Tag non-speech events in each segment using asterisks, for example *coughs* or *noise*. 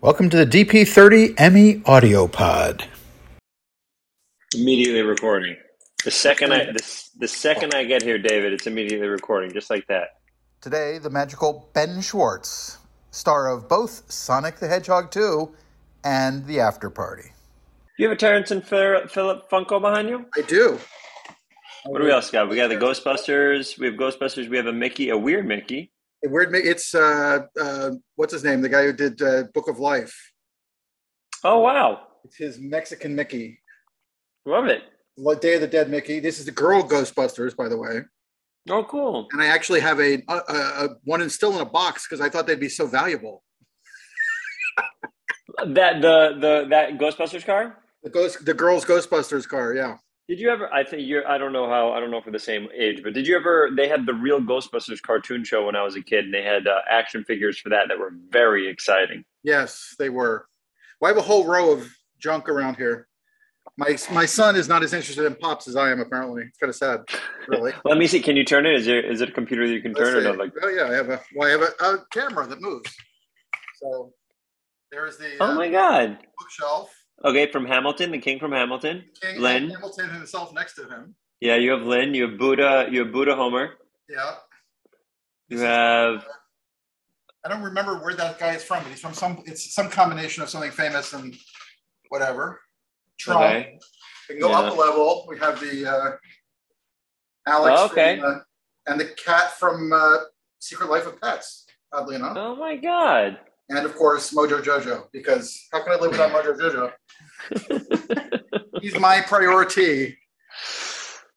Welcome to the DP30 Emmy Audio Pod. Immediately recording. The second I the, the second I get here, David, it's immediately recording, just like that. Today, the magical Ben Schwartz, star of both Sonic the Hedgehog 2 and The After Party. You have a Terrance and Phil- Philip Funko behind you? I do. What do we else got? We got the Ghostbusters. We have Ghostbusters. We have a Mickey, a weird Mickey. Weird. It's uh, uh, what's his name? The guy who did uh, Book of Life. Oh wow, It's his Mexican Mickey. love it. What Day of the Dead Mickey. This is the girl Ghostbusters, by the way. Oh cool. And I actually have a, a, a, a one in still in a box because I thought they'd be so valuable. That the the that Ghostbusters car. The ghost, the girls Ghostbusters car. Yeah. Did you ever? I think you're. I don't know how. I don't know if we're the same age, but did you ever? They had the real Ghostbusters cartoon show when I was a kid, and they had uh, action figures for that that were very exciting. Yes, they were. Well, I have a whole row of junk around here. My my son is not as interested in pops as I am. Apparently, it's kind of sad. Really. *laughs* Let me see. Can you turn it? Is there? Is it a computer that you can turn it? Or like, oh yeah, I have a well, I have a, a camera that moves. So there's the oh uh, my god. bookshelf. Okay, from Hamilton, the King from Hamilton. King Lin. Hamilton himself next to him. Yeah, you have Lin. You have Buddha. You have Buddha Homer. Yeah. You have. I don't remember where that guy is from, but he's from some. It's some combination of something famous and whatever. Trump. Okay. We can go Yeah. up a level. We have the uh, Alex Oh, okay. from, uh, and the cat from uh, Secret Life of Pets. Oddly enough, Oh my god. And of course Mojo Jojo, because how can I live without Mojo Jojo? *laughs* He's my priority.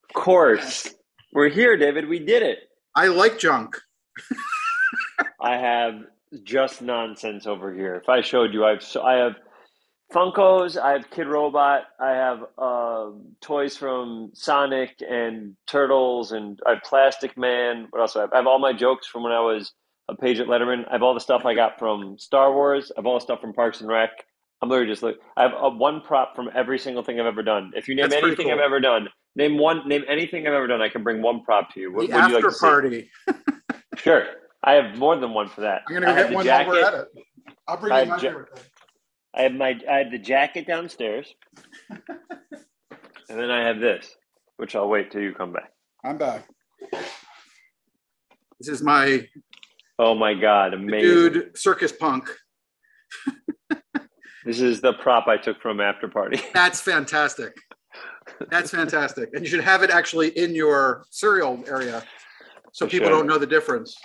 Of course. We're here, David. We did it. I like junk. *laughs* I have just nonsense over here. If I showed you, I have so I have Funkos, I have Kidrobot, I have uh, toys from Sonic and Turtles, and I have Plastic Man. What else? Do I have? I have all my jokes from when I was a page at Letterman. I have all the stuff I got from Star Wars. I have all the stuff from Parks and Rec. I'm literally just like I have a one prop from every single thing I've ever done. If you name That's anything cool. I've ever done, name one, name anything I've ever done. I can bring one prop to you. What The would you like after party. *laughs* Sure. I have more than one for that. I'm gonna go get the one while we're at it. I'll bring I you my ja- favorite thing. I have my I have the jacket downstairs. *laughs* and then I have this, which I'll wait till you come back. I'm back. This is my Oh my god, amazing. dude circus punk. *laughs* This is the prop I took from after party. *laughs* That's fantastic. That's fantastic. And you should have it actually in your cereal area so I people should. don't know the difference.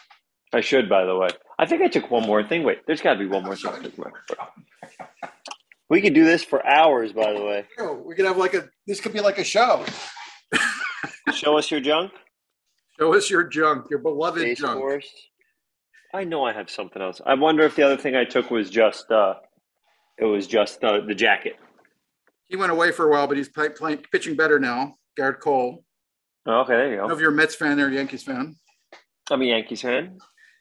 I should, by the way. I think I took one more thing. Wait, there's got to be one more thing. I took from After. We could do this for hours, by the way. Oh, we could have like a this could be like a show. Show us your junk. Show us your junk, your beloved Space junk. Force. I know I have something else. I wonder if the other thing I took was just uh it was just uh, the jacket. He went away for a while, but he's play, playing, pitching better now. Gerrit Cole. Oh, okay, there you I don't know go. if you're a Mets fan or a Yankees fan. I'm a Yankees fan.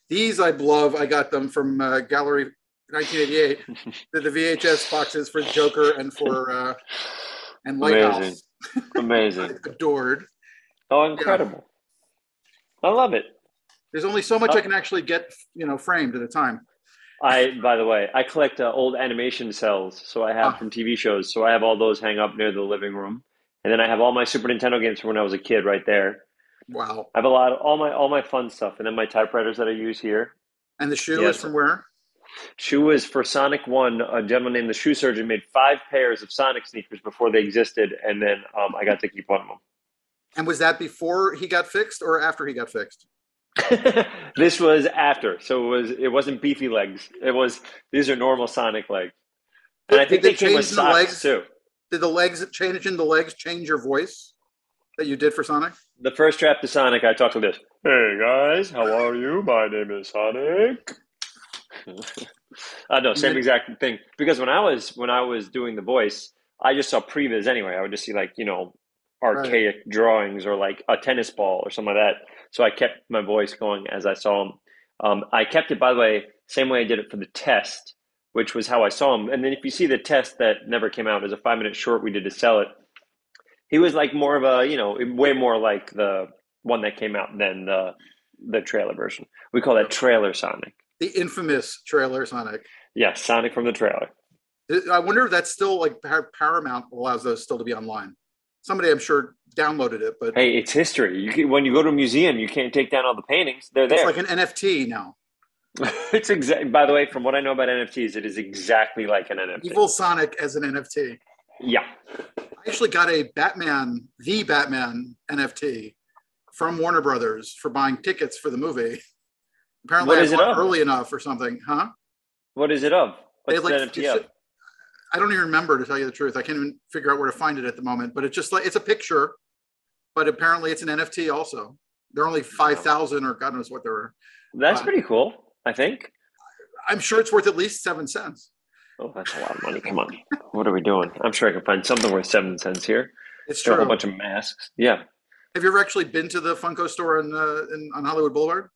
These I love. I got them from uh, Gallery 1988. They're *laughs* the VHS boxes for Joker and for uh, and Lighthouse. Amazing. Amazing. *laughs* Adored. Oh, incredible. I love it. There's only so much I can actually get, you know, framed at a time. I, by the way, I collect uh, old animation cells, so I have Ah. from TV shows. So I have all those hang up near the living room, and then I have all my Super Nintendo games from when I was a kid right there. Wow. I have a lot of all my all my fun stuff, and then my typewriters that I use here. And the shoe Yes. is from where? Shoe is for Sonic One. A gentleman named the Shoe Surgeon made five pairs of Sonic sneakers before they existed, and then um, I got to keep one of them. And was that before he got fixed or after he got fixed? *laughs* this was after, so it was it wasn't beefy legs. It was these are normal Sonic legs, and I think they they came with the socks legs? too. Did the legs change in the legs change your voice that you did for Sonic? The first trap to Sonic, I talked like this. Hey guys, how are you? My name is Sonic. *laughs* I know, same mm-hmm. exact thing. Because when I was when I was doing the voice, I just saw previs anyway. I would just see like you know archaic drawings or like a tennis ball or something like that. So I kept my voice going as I saw him. Um, I kept it by the way, same way I did it for the test, which was how I saw him. And then if you see the test that never came out, as a five minute short we did to sell it. He was like more of a you know way more like the one that came out than the the trailer version. We call that trailer Sonic. The infamous trailer Sonic. Yeah, Sonic from the trailer. I wonder if that's still like Paramount allows those still to be online. Somebody, I'm sure, downloaded it, but hey, it's history. You can, when you go to a museum, you can't take down all the paintings; they're there. It's like an NFT now. *laughs* it's exactly. By the way, from what I know about NFTs, it is exactly like an NFT. Evil Sonic as an NFT. Yeah. I actually got a Batman, the Batman NFT from Warner Brothers for buying tickets for the movie. Apparently, what is I it of? early enough or something, huh? What is it of? What's like, the NFT of? I don't even remember to tell you the truth. I can't even figure out where to find it at the moment. But it's just like it's a picture, but apparently it's an NFT also. They're only five thousand or God knows what they're. That's uh, pretty cool. I think. I'm sure it's worth at least seven cents. Oh, that's a lot of money. Come on. what are we doing? I'm sure I can find something worth seven cents here. It's true. A whole bunch of masks. Yeah. Have you ever actually been to the Funko store in, uh, in on Hollywood Boulevard?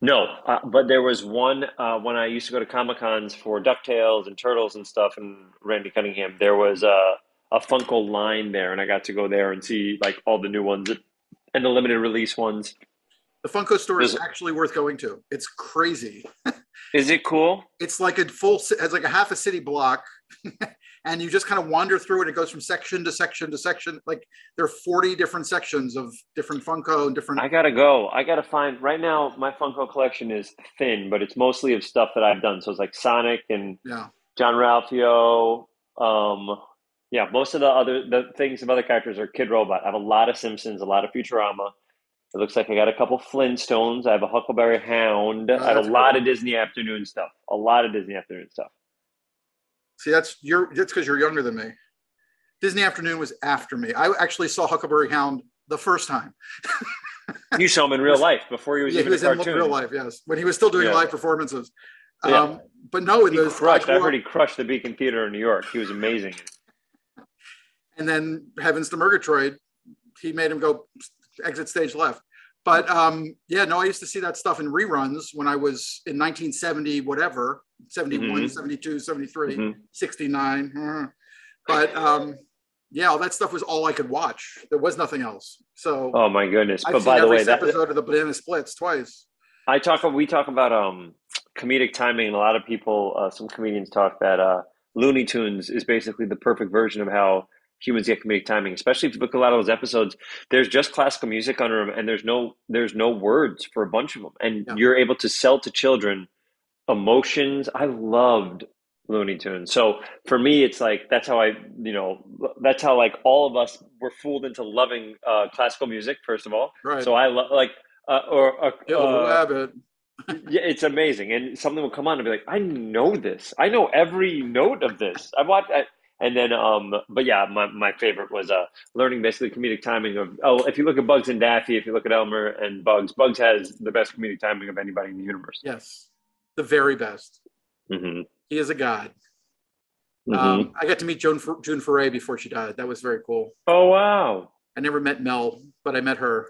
No, uh, but there was one uh, when I used to go to Comic Cons for Ducktales and Turtles and stuff, and Randy Cunningham. There was a a Funko line there, and I got to go there and see like all the new ones and the limited release ones. The Funko store is actually worth going to. It's crazy. *laughs* is it cool? It's like a full, it's like a half a city block, *laughs* and you just kind of wander through it. It goes from section to section to section. Like there are forty different sections of different Funko and different. I gotta go. I gotta find. Right now, my Funko collection is thin, but it's mostly of stuff that I've done. So it's like Sonic and yeah. Jean-Ralphio. Um, yeah, most of the other the things of other characters are Kidrobot. I have a lot of Simpsons, a lot of Futurama. It looks like I got a couple Flintstones. I have a Huckleberry Hound. Oh, I have a lot of Disney Afternoon stuff. A lot of Disney Afternoon stuff. See, that's you're that's because you're younger than me. Disney Afternoon was after me. I actually saw Huckleberry Hound the first time. *laughs* you saw him in real life before he was yeah, even he was a cartoon. in real life, yes, when he was still doing yeah. live performances. Yeah. Um, but no, in he those crushed. I, I heard he crushed the Beacon Theater in New York. He was amazing. And then Heavens to Murgatroyd, he made him go exit stage left. But um, yeah, no, I used to see that stuff in reruns when I was in 1970, whatever, 71, mm-hmm. 72, 73, mm-hmm. 69. Uh, but um, yeah, all that stuff was all I could watch. There was nothing else. So, oh my goodness! I've but by the way, that episode of the Banana Splits twice. I talk. We talk about um, comedic timing, and a lot of people, uh, some comedians talk that uh, Looney Tunes is basically the perfect version of how humans get comedic timing, especially if you look at a lot of those episodes. There's just classical music under them, and there's no there's no words for a bunch of them, and yeah. you're able to sell to children emotions. I loved Looney Tunes. So for me, it's like that's how I, you know, that's how like all of us were fooled into loving uh, classical music. First of all, right. So I love like uh, or uh, uh, Rabbit. *laughs* yeah, it's amazing, and something will come on and be like, I know this. I know every note of this. I've watched. I, and then, um, but yeah, my, my favorite was uh, learning basically comedic timing of, oh, if you look at Bugs and Daffy, if you look at Elmer and Bugs, Bugs has the best comedic timing of anybody in the universe. Yes, the very best. Mm-hmm. He is a god. Mm-hmm. Um, I got to meet Joan, June Foray before she died. That was very cool. Oh, wow. I never met Mel, but I met her.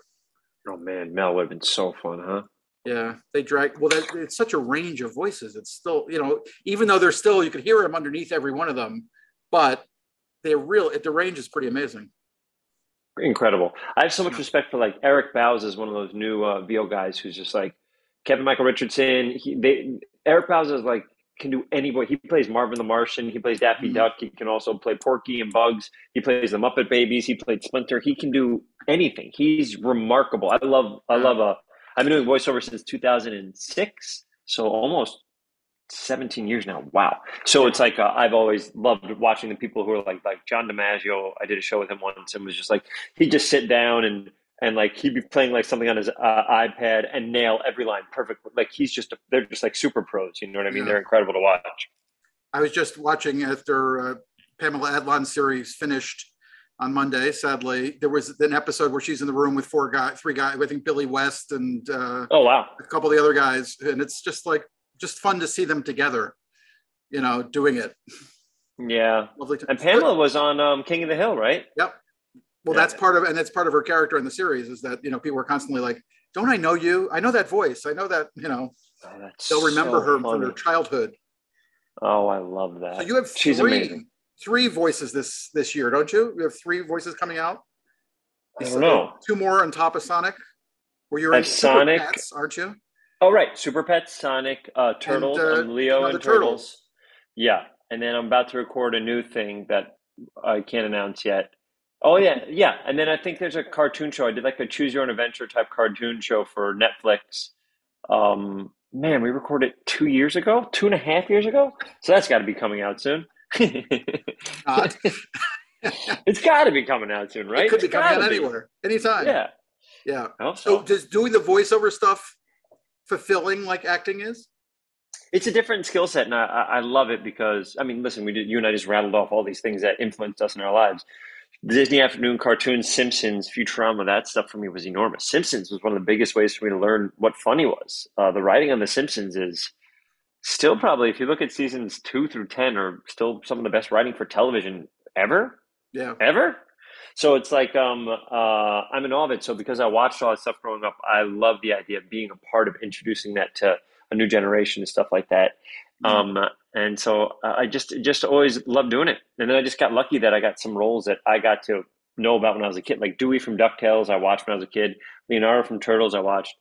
Oh, man, Mel would have been so fun, huh? Yeah, they drag. Well, that, it's such a range of voices. It's still, you know, even though they're still, you could hear them underneath every one of them but they're real. The range is pretty amazing. Incredible. I have so much respect for like Eric Bauza is one of those new uh, VO guys who's just like Kevin Michael Richardson. He, they, Eric Bauza is like can do any voice. He plays Marvin the Martian. He plays Daffy mm-hmm. Duck. He can also play Porky and Bugs. He plays the Muppet Babies. He played Splinter. He can do anything. He's remarkable. I love. I love. Uh, I've been doing voiceover since 2006, so almost 17 years now. Wow. So it's like uh, I've always loved watching the people who are like like John DiMaggio. I did a show with him once and was just like he'd just sit down and and like he'd be playing like something on his uh, iPad and nail every line perfect. Like he's just a, they're just like super pros. You know what I mean? Yeah. They're incredible to watch. I was just watching after uh, Pamela Adlon's series finished on Monday. Sadly, there was an episode where she's in the room with four guys, three guys. I think Billy West and uh, oh wow, a couple of the other guys, and it's just like just fun to see them together, you know, doing it. Yeah. Lovely to- and Pamela was on um, King of the Hill, right? Yep. Well, yeah. that's part of, and that's part of her character in the series is that, you know, people are constantly like, don't I know you? I know that voice. I know that, you know, oh, they'll remember so her funny. from her childhood. Oh, I love that. So you have She's three, amazing. three voices this, this year, don't you? You have three voices coming out. I don't know. Two more on top of Sonic. Where you're in Sonic, Pets, aren't you? Oh right, Super Pets, Sonic, uh, Turtles, and, uh, um, Leo and Turtles. Yeah, and then I'm about to record a new thing that I can't announce yet. Oh yeah, yeah, and then I think there's a cartoon show. I did like a choose your own adventure type cartoon show for Netflix. Um, man, we recorded two years ago, two and a half years ago. So that's got to be coming out soon. *laughs* it's got to be coming out soon, right? It could be It's coming out be. anywhere, anytime. Yeah. yeah. So so. does doing the voiceover stuff fulfilling like acting is? It's a different skill set, and I, I I love it because I mean, listen, we did. You and I just rattled off all these things that influenced us in our lives. Disney afternoon cartoons, Simpsons, Futurama, that stuff for me was enormous. Simpsons was one of the biggest ways for me to learn what funny was. Uh, the writing on The Simpsons is still probably, if you look at seasons two through ten, are still some of the best writing for television ever. Yeah. ever. So it's like um, uh, I'm in awe of it. So because I watched all that stuff growing up, I love the idea of being a part of introducing that to a new generation and stuff like that. Um, and so uh, I just just always loved doing it. And then I just got lucky that I got some roles that I got to know about when I was a kid, like Dewey from Ducktales. I watched when I was a kid. Leonardo from Turtles. I watched,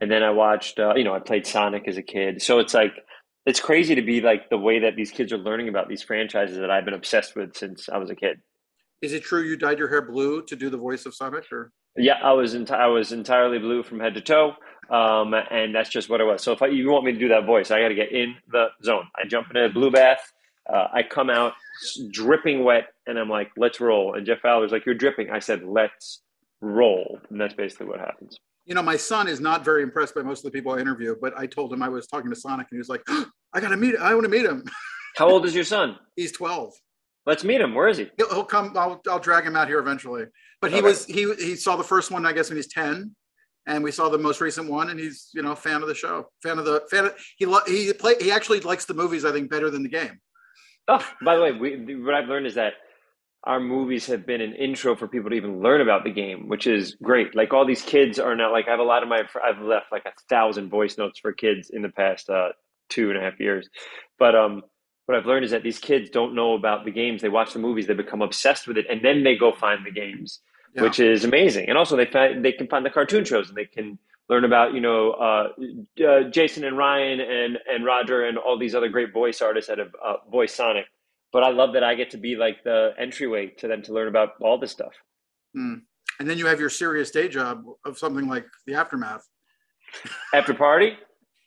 and then I watched. Uh, you know, I played Sonic as a kid. So it's like it's crazy to be like the way that these kids are learning about these franchises that I've been obsessed with since I was a kid. Is it true you dyed your hair blue to do the voice of Sonic or Yeah, I was enti- I was entirely blue from head to toe, um, and that's just what it was. So if I, you want me to do that voice, I got to get in the zone. I jump in a blue bath, uh, I come out dripping wet, and I'm like, "Let's roll." And Jeff Fowler's like, "You're dripping." I said, "Let's roll," and that's basically what happens. you know, my son is not very impressed by most of the people I interview, but I told him I was talking to Sonic and he was like, I gotta meet I want to meet him. *laughs* How old is your son? He's 12. Let's meet him. Where is he? He'll, he'll come. I'll, I'll drag him out here eventually. But he Okay. was he he saw the first one I guess when he's ten, and we saw the most recent one, and he's you know a fan of the show, fan of the fan. Of, he lo- he play he actually likes the movies I think better than the game. Oh, by the way, we, what I've learned is that our movies have been an intro for people to even learn about the game, which is great. Like all these kids are now like I have a lot of my I've left like a thousand voice notes for kids in the past uh, two and a half years, but um, what I've learned is that these kids don't know about the games. They watch the movies, they become obsessed with it, and then they go find the games, Yeah. which is amazing. And also they find they can find the cartoon shows and they can learn about you know uh, uh, Jason and Ryan and and Roger and all these other great voice artists that have uh, voiced Sonic. But I love that I get to be like the entryway to them to learn about all this stuff. Hmm. And then you have your serious day job of something like the aftermath. After party,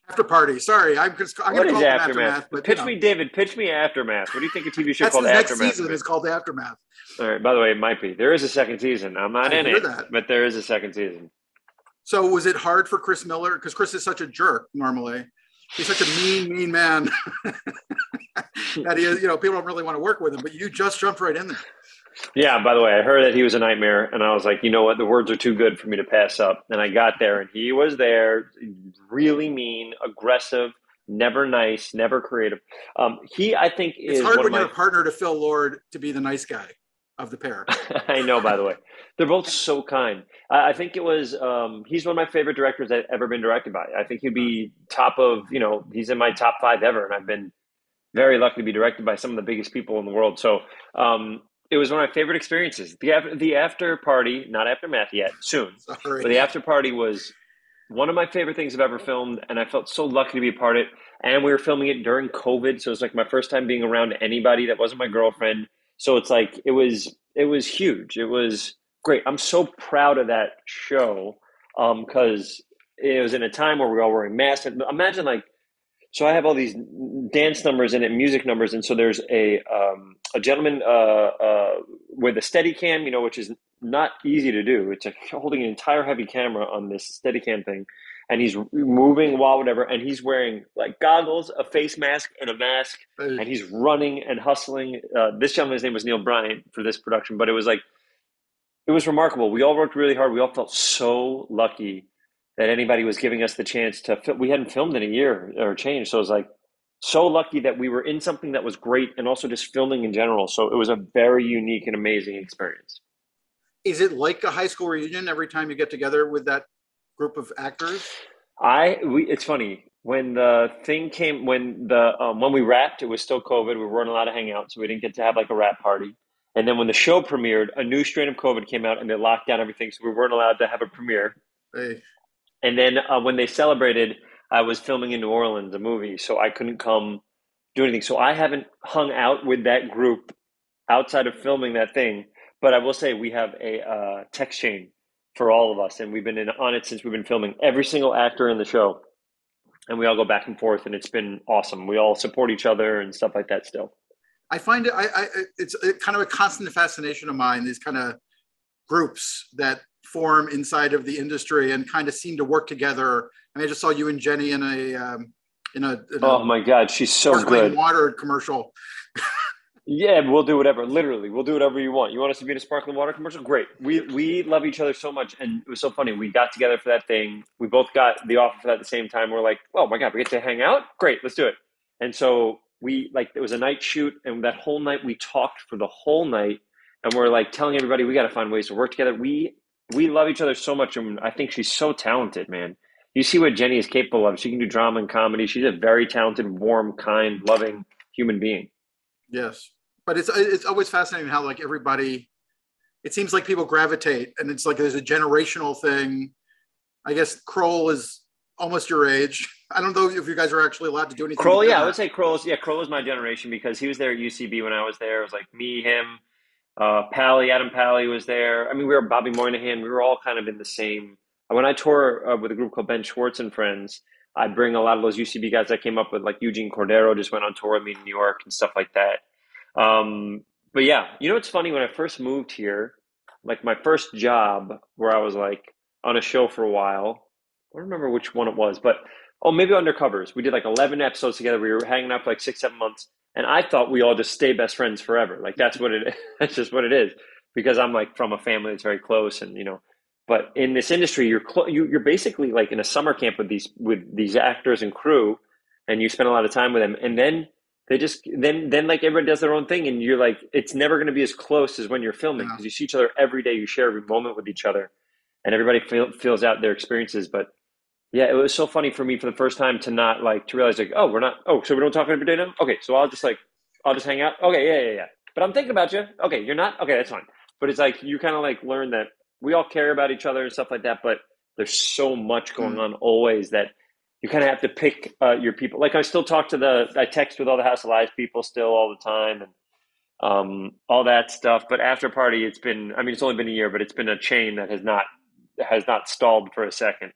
After party. Sorry, I'm just I'm gonna is call it aftermath? aftermath. but you pitch know, me, David. Pitch me aftermath. What do you think a TV show that's called the next aftermath? season would is called aftermath. All right. By the way, it might be. There is a second season. I'm not I in it, that. but there is a second season. So was it hard for Chris Miller? Because Chris is such a jerk normally. He's such a mean, mean man *laughs* that he is, you know, people don't really want to work with him, but you just jumped right in there. Yeah. By the way, I heard that he was a nightmare, and I was like, you know what? The words are too good for me to pass up. And I got there, and he was there, really mean, aggressive, never nice, never creative. Um, he, I think, It's hard when of you're a partner to Phil Lord to be the nice guy of the pair. *laughs* I know, by the way. They're both so kind. I, I think it was, um, he's one of my favorite directors I've ever been directed by. I think he'd be top of, you know, he's in my top five ever. And I've been very lucky to be directed by some of the biggest people in the world. So um, it was one of my favorite experiences. The, af- the after party, not aftermath yet, soon, *laughs* Sorry. but the after party was one of my favorite things I've ever filmed. And I felt so lucky to be a part of it. And we were filming it during COVID. So it was like my first time being around anybody that wasn't my girlfriend. So it's like it was it was huge. It was great. I'm so proud of that show um, because it was in a time where we were all wearing masks. Imagine like so I have all these dance numbers in it, music numbers, and so there's a um, a gentleman uh, uh, with a steady cam, you know, which is not easy to do. It's a, *laughs* holding an entire heavy camera on this steady cam thing, and he's moving while whatever, and he's wearing like goggles, a face mask, and a mask, and he's running and hustling. Uh, this gentleman's name was Neil Bryant for this production, but it was like it was remarkable. We all worked really hard. We all felt so lucky that anybody was giving us the chance to. We hadn't filmed in a year or change, so it was like so lucky that we were in something that was great, and also just filming in general. So it was a very unique and amazing experience. Is it like a high school reunion every time you get together with that group of actors? I we it's funny when the thing came when the um, when we wrapped it was still COVID we weren't allowed to hang out so we didn't get to have like a wrap party and then when the show premiered a new strain of COVID came out and they locked down everything so we weren't allowed to have a premiere Hey, and then uh, when they celebrated I was filming in New Orleans a movie so I couldn't come do anything. So I haven't hung out with that group outside of filming that thing. But I will say we have a uh, text chain for all of us, and we've been in, on it since we've been filming. Every single actor in the show, and we all go back and forth, and it's been awesome. We all support each other and stuff like that. Still, I find it. I, I it's kind of a constant fascination of mine. These kind of groups that form inside of the industry and kind of seem to work together. I mean, I just saw you and Jenny in a um, in a. In oh a my God, she's so good. Water commercial. Yeah, we'll do whatever. Literally, we'll do whatever you want. You want us to be in a sparkling water commercial? Great. We we love each other so much, and it was so funny. We got together for that thing. We both got the offer for that at the same time. We're like, oh my god, we get to hang out. Great, let's do it. And so we like it was a night shoot, and that whole night we talked for the whole night, and we're like telling everybody we got to find ways to work together. We we love each other so much, and I think she's so talented, man. You see what Jenny is capable of. She can do drama and comedy. She's a very talented, warm, kind, loving human being. Yes, but it's it's always fascinating how like everybody it seems like people gravitate and it's like there's a generational thing i guess kroll is almost your age i don't know if you guys are actually allowed to do anything kroll yeah i would say kroll's yeah kroll is my generation because he was there at ucb when i was there it was like me him uh pally adam pally was there i mean we were bobby moynihan we were all kind of in the same when i tour uh, with a group called ben schwartz and friends i bring a lot of those ucb guys i came up with like eugene cordero just went on tour with me in new york and stuff like that um, but yeah, you know what's funny? When I first moved here, like my first job where I was like on a show for a while, I don't remember which one it was, but oh, maybe Undercovers. We did like 11 episodes together. We were hanging out for like six, seven months. And I thought we all just stay best friends forever. Like that's what it, *laughs* that's just what it is. Because I'm like from a family that's very close and, you know, but in this industry, you're, cl- you, you're basically like in a summer camp with these, with these actors and crew and you spend a lot of time with them. And then they just then then like everybody does their own thing and you're like it's never going to be as close as when you're filming because yeah. you see each other every day you share every moment with each other and everybody feel, feels out their experiences but yeah it was so funny for me for the first time to not like to realize like oh we're not oh so we don't talk every day now okay so i'll just like i'll just hang out okay yeah yeah yeah but i'm thinking about you okay you're not okay that's fine but it's like you kind of like learn that we all care about each other and stuff like that but there's so much going mm. on always that you kind of have to pick uh, your people. Like I still talk to the, I text with all the House of Lies people still all the time and um, all that stuff. But after party, it's been, I mean, it's only been a year, but it's been a chain that has not, has not stalled for a second.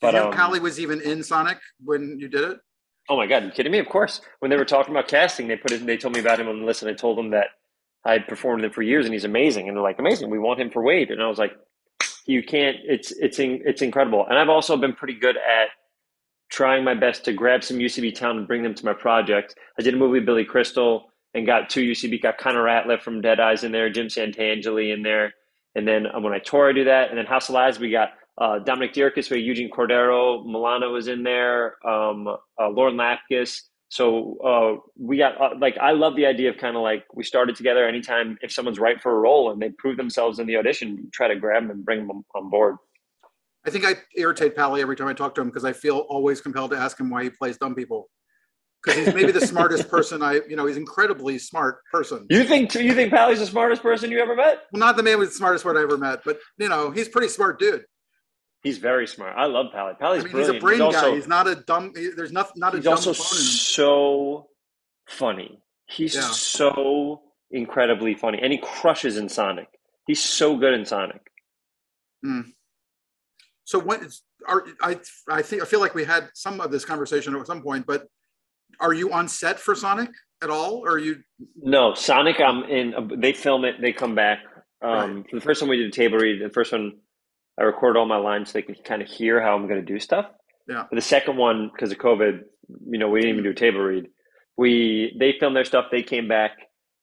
But you know, um, Pally was even in Sonic when you did it. Oh my God, you kidding me? Of course. When they were talking about casting, they put it, they told me about him on the list and I told them that I had performed him for years and he's amazing. And they're like, amazing. We want him for Wade. And I was like, you can't, it's, it's, in, it's incredible. And I've also been pretty good at, trying my best to grab some UCB talent and bring them to my project. I did a movie with Billy Crystal and got two UCB, got Connor Ratliff from Dead Eyes in there, Jim Santangeli in there. And then um, when I tour, I do that. And then House of Lies, we got uh, Dominic Dierkes, we Eugene Cordero, Milana was in there, um, uh, Lauren Lapkus. So uh, we got uh, like I love the idea of kind of like we started together. Anytime if someone's right for a role and they prove themselves in the audition, try to grab them and bring them on board. I think I irritate Pally every time I talk to him because I feel always compelled to ask him why he plays dumb people. Because he's maybe the smartest *laughs* person I, you know, he's incredibly smart person. You think you think Pally's the smartest person you ever met? Well, not the man with the smartest one I ever met, but you know, he's pretty smart dude. He's very smart. I love Pally. Pally's I mean, brilliant. He's a brain he's guy. Also, he's not a dumb. He, there's not not a. He's also so funny. He's yeah. so incredibly funny, and he crushes in Sonic. He's so good in Sonic. Hmm. So when are I? I think I feel like we had some of this conversation at some point, but are you on set for Sonic at all? Or are you? No, Sonic. I'm in. They film it. They come back. Um, right. The first one we did a table read. The first one, I recorded all my lines so they can kind of hear how I'm going to do stuff. Yeah. But the second one, because of COVID, you know, we didn't even do a table read. We they filmed their stuff. They came back,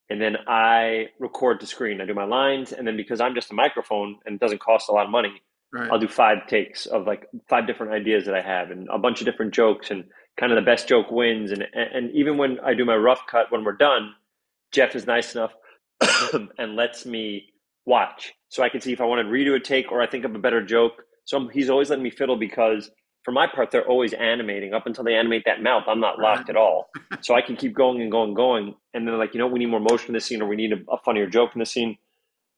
and then I record the screen. I do my lines, and then because I'm just a microphone and it doesn't cost a lot of money, Right. I'll do five takes of like five different ideas that I have and a bunch of different jokes and kind of the best joke wins. And, and even when I do my rough cut, when we're done, Jeff is nice enough *coughs* and lets me watch so I can see if I want to redo a take or I think of a better joke. So I'm, he's always letting me fiddle because for my part, they're always animating up until they animate that mouth. I'm not locked at all. *laughs* so I can keep going and going and going. And then like, you know, we need more motion in this scene or we need a, a funnier joke in the scene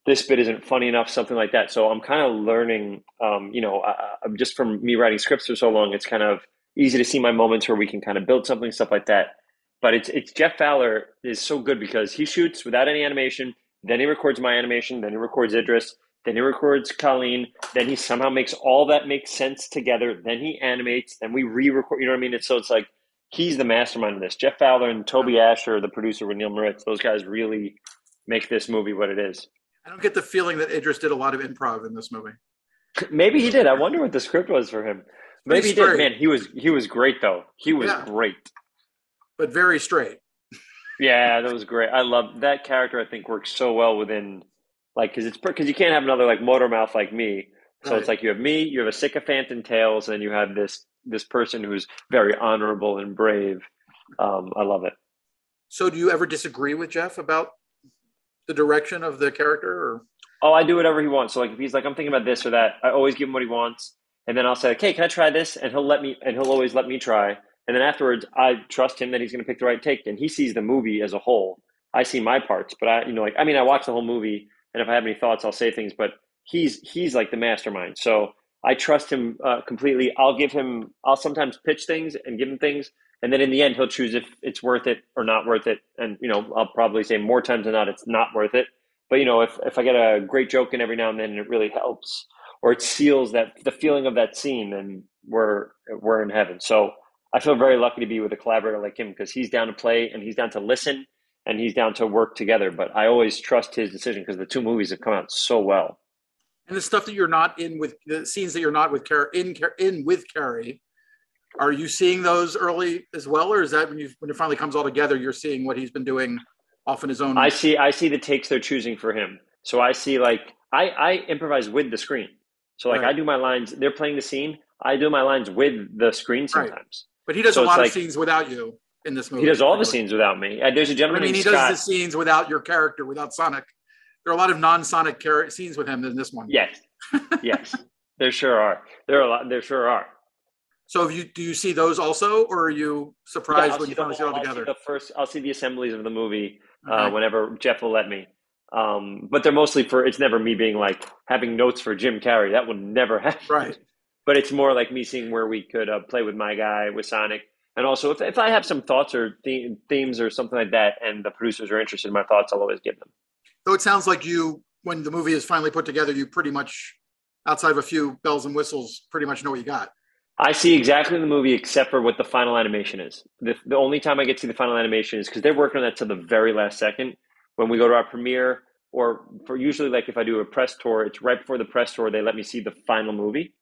this bit isn't funny enough, something like that. So I'm kind of learning, um, you know, I'm just from me writing scripts for so long, it's kind of easy to see my moments where we can kind of build something, stuff like that. But it's it's Jeff Fowler is so good because he shoots without any animation, then he records my animation, then he records Idris, then he records Colleen, then he somehow makes all that make sense together, then he animates, then we re-record. You know what I mean? It's so it's like he's the mastermind of this. Jeff Fowler and Toby Ascher, the producer with Neil Moritz, those guys really make this movie what it is. I don't get the feeling that Idris did a lot of improv in this movie. *laughs* Maybe he did. I wonder what the script was for him. Maybe he did. Man, he was he was great though. He was yeah. great. But very straight. Yeah, that was great. I love that character. I think works so well within like because it's because you can't have another like motor mouth like me. So right. it's like you have me, you have a sycophant in tails, and you have this this person who's very honorable and brave. Um, I love it. So, do you ever disagree with Jeff about the direction of the character? Or? Oh, I do whatever he wants. So, like, if he's like, I'm thinking about this or that, I always give him what he wants, and then I'll say, Okay, can I try this? And he'll let me, and he'll always let me try. And then afterwards, I trust him that he's going to pick the right take, and he sees the movie as a whole. I see my parts, but I, you know, like, I mean, I watch the whole movie, and if I have any thoughts, I'll say things. But he's he's like the mastermind. So I trust him uh, completely. I'll give him. I'll sometimes pitch things and give him things, and then in the end, he'll choose if it's worth it or not worth it. And you know, I'll probably say more times than not, it's not worth it. But you know, if if I get a great joke in every now and then, and it really helps, or it seals that the feeling of that scene, then we're we're in heaven. So I feel very lucky to be with a collaborator like him because he's down to play and he's down to listen and he's down to work together. But I always trust his decision because the two movies have come out so well. And the stuff that you're not in with the scenes that you're not with Carrey in in with Carrey, are you seeing those early as well, or is that when you when it finally comes all together, you're seeing what he's been doing off in his own? I see. I see the takes they're choosing for him. So I see like I I improvise with the screen. So like right. I do my lines. They're playing the scene. I do my lines with the screen sometimes. Right. But he does so a lot like, of scenes without you in this movie. He does all the scenes without me. Uh, there's a gentleman. I mean, he Scott. does the scenes without your character, without Sonic there are a lot of non-Sonic char- scenes with him in this one. Yes, yes, *laughs* there sure are. There are a lot. There sure are. So, you do you see those also, or are you surprised yeah, when you finally see it all together? the first, I'll see the assemblies of the movie uh, okay. uh, whenever Jeff will let me. Um, but they're mostly for. It's never me being like having notes for Jim Carrey. That would never *laughs* happen. Right. But it's more like me seeing where we could uh, play with my guy with Sonic, and also if if I have some thoughts or themes or something like that, and the producers are interested in my thoughts, I'll always give them. So it sounds like you, when the movie is finally put together, you pretty much, outside of a few bells and whistles, pretty much know what you got. I see exactly the movie except for what the final animation is. The, the only time I get to see the final animation is because they're working on that to the very last second. When we go to our premiere, or for usually like if I do a press tour, it's right before the press tour. They let me see the final movie,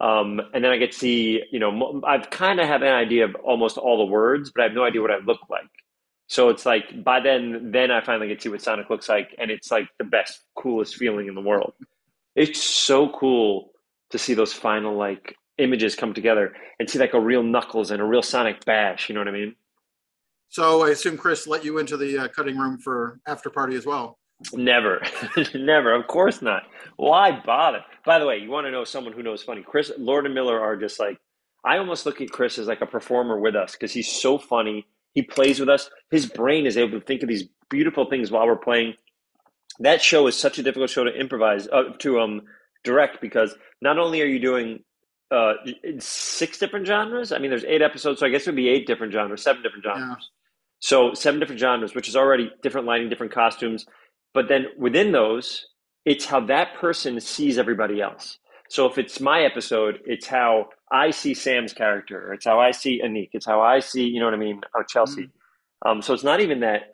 um, and then I get to see. You know, I've kind of have an idea of almost all the words, but I have no idea what I look like. So it's like by then, then I finally get to see what Sonic looks like, and it's like the best, coolest feeling in the world. It's so cool to see those final like images come together and see like a real Knuckles and a real Sonic Bash. You know what I mean? So I assume Chris let you into the uh, cutting room for after party as well. Never, *laughs* never. Of course not. Why bother? By the way, you want to know someone who knows funny? Chris, Lord and Miller are just like I almost look at Chris as like a performer with us because he's so funny he plays with us. His brain is able to think of these beautiful things while we're playing. That show is such a difficult show to improvise, uh, to um, direct because not only are you doing uh, six different genres. I mean, there's eight episodes, so I guess it would be eight different genres, seven different genres. Yeah. So seven different genres, which is already different lighting, different costumes. But then within those, it's how that person sees everybody else. So if it's my episode, it's how I see Sam's character. It's how I see Aniq. It's how I see, you know what I mean, or Chelsea. Mm-hmm. Um, so it's not even that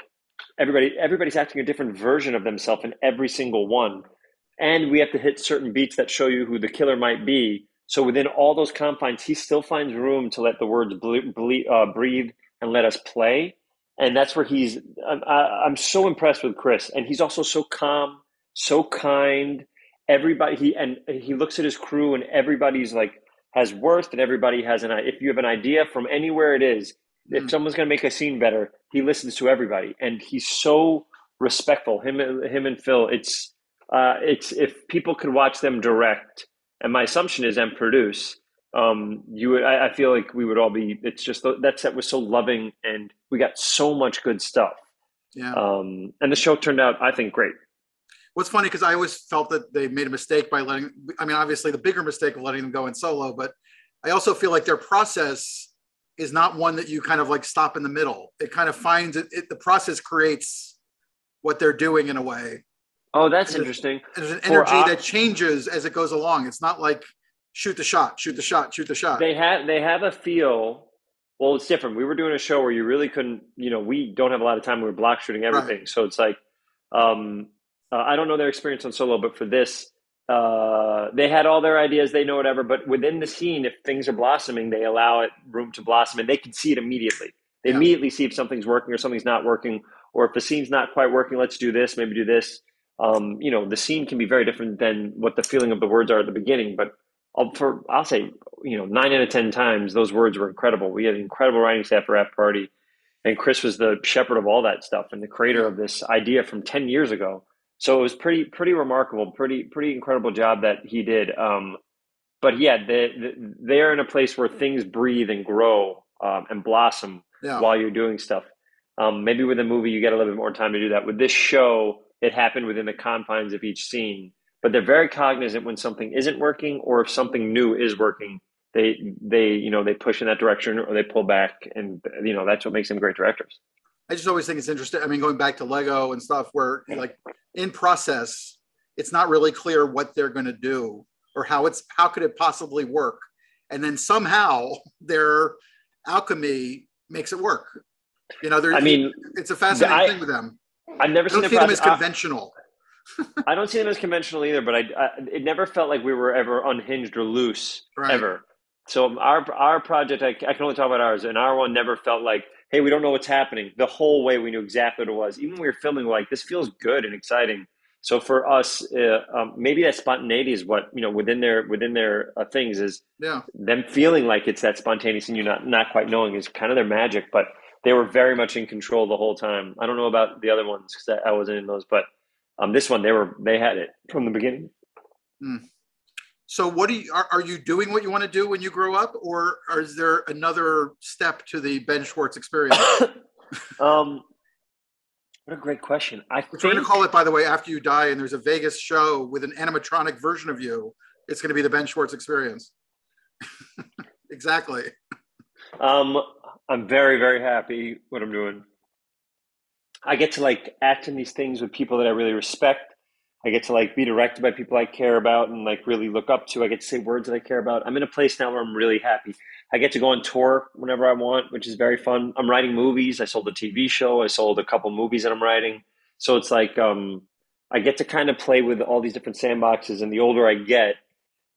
everybody everybody's acting a different version of themselves in every single one, and we have to hit certain beats that show you who the killer might be. So within all those confines, he still finds room to let the words ble- ble- uh, breathe and let us play. And that's where he's. I'm, I'm so impressed with Chris, and he's also so calm, so kind. Everybody he and he looks at his crew, and everybody's like has worth and everybody has an if you have an idea from anywhere it is mm. if someone's going to make a scene better he listens to everybody and he's so respectful him him and phil it's uh, it's if people could watch them direct and my assumption is and produce um, you would I, I, feel like we would all be it's just that set was so loving and we got so much good stuff yeah um, and the show turned out i think great what's funny because I always felt that they made a mistake by letting. I mean, obviously the bigger mistake of letting them go in solo, but I also feel like their process is not one that you kind of like stop in the middle. It kind of finds it, it the process creates what they're doing in a way. Oh, that's And interesting. There's an For energy that changes as it goes along. It's not like shoot the shot, shoot the shot, shoot the shot. They have they have a feel. Well, it's different. We were doing a show where you really couldn't. You know, we don't have a lot of time. We were block shooting everything, so it's like, um, uh, I don't know their experience on solo, but for this, uh, they had all their ideas. They know whatever, but within the scene, if things are blossoming, they allow it room to blossom, and they can see it immediately. They Yeah. immediately see if something's working or something's not working, or if the scene's not quite working. Let's do this. Maybe do this. Um, you know, the scene can be very different than what the feeling of the words are at the beginning, but for I'll say, you know, nine out of ten times those words were incredible. We had an incredible writing staff for After Party, and Chris was the shepherd of all that stuff and the creator of this idea from ten years ago. So it was pretty pretty remarkable, pretty pretty incredible job that he did. Um, but yeah, they, they're in a place where things breathe and grow um, and blossom yeah. while you're doing stuff. Um, maybe with a movie, you get a little bit more time to do that. With this show, it happened within the confines of each scene, but they're very cognizant when something isn't working or if something new is working. They they you know they push in that direction or they pull back, and you know that's what makes them great directors. I just always think it's interesting. I mean, going back to Lego and stuff, where like in process, it's not really clear what they're going to do or how it's how could it possibly work, and then somehow *laughs* their alchemy makes it work. You know, I mean, it's a fascinating I- thing with them. I've never I seen don't a see them as project- I- conventional. *laughs* I don't see them as conventional either, but I, I it never felt like we were ever unhinged or loose Right. ever. So our our project, I, I can only talk about ours, and our one never felt like, hey, we don't know what's happening. The whole way we knew exactly what it was. Even when we were filming, we're like this feels good and exciting. So for us, uh, um, maybe that spontaneity is what you know within their within their uh, things is Yeah, them feeling like it's that spontaneous and you not not quite knowing is kind of their magic. But they were very much in control the whole time. I don't know about the other ones because I wasn't in those, but um, this one they were they had it from the beginning. So, what do you are, are you doing? What you want to do when you grow up, or, or is there another step to the Ben Schwartz experience? *coughs* Um, what a great question. I we're going to call it, by the way, after you die, and there's a Vegas show with an animatronic version of you. It's going to be the Ben Schwartz experience. *laughs* exactly. um, I'm very very happy what I'm doing. I get to like act in these things with people that I really respect. I get to like be directed by people I care about and like really look up to. I get to say words that I care about. I'm in a place now where I'm really happy. I get to go on tour whenever I want, which is very fun. I'm writing movies. I sold a TV show. I sold a couple movies that I'm writing. So it's like um, I get to kind of play with all these different sandboxes. And the older I get,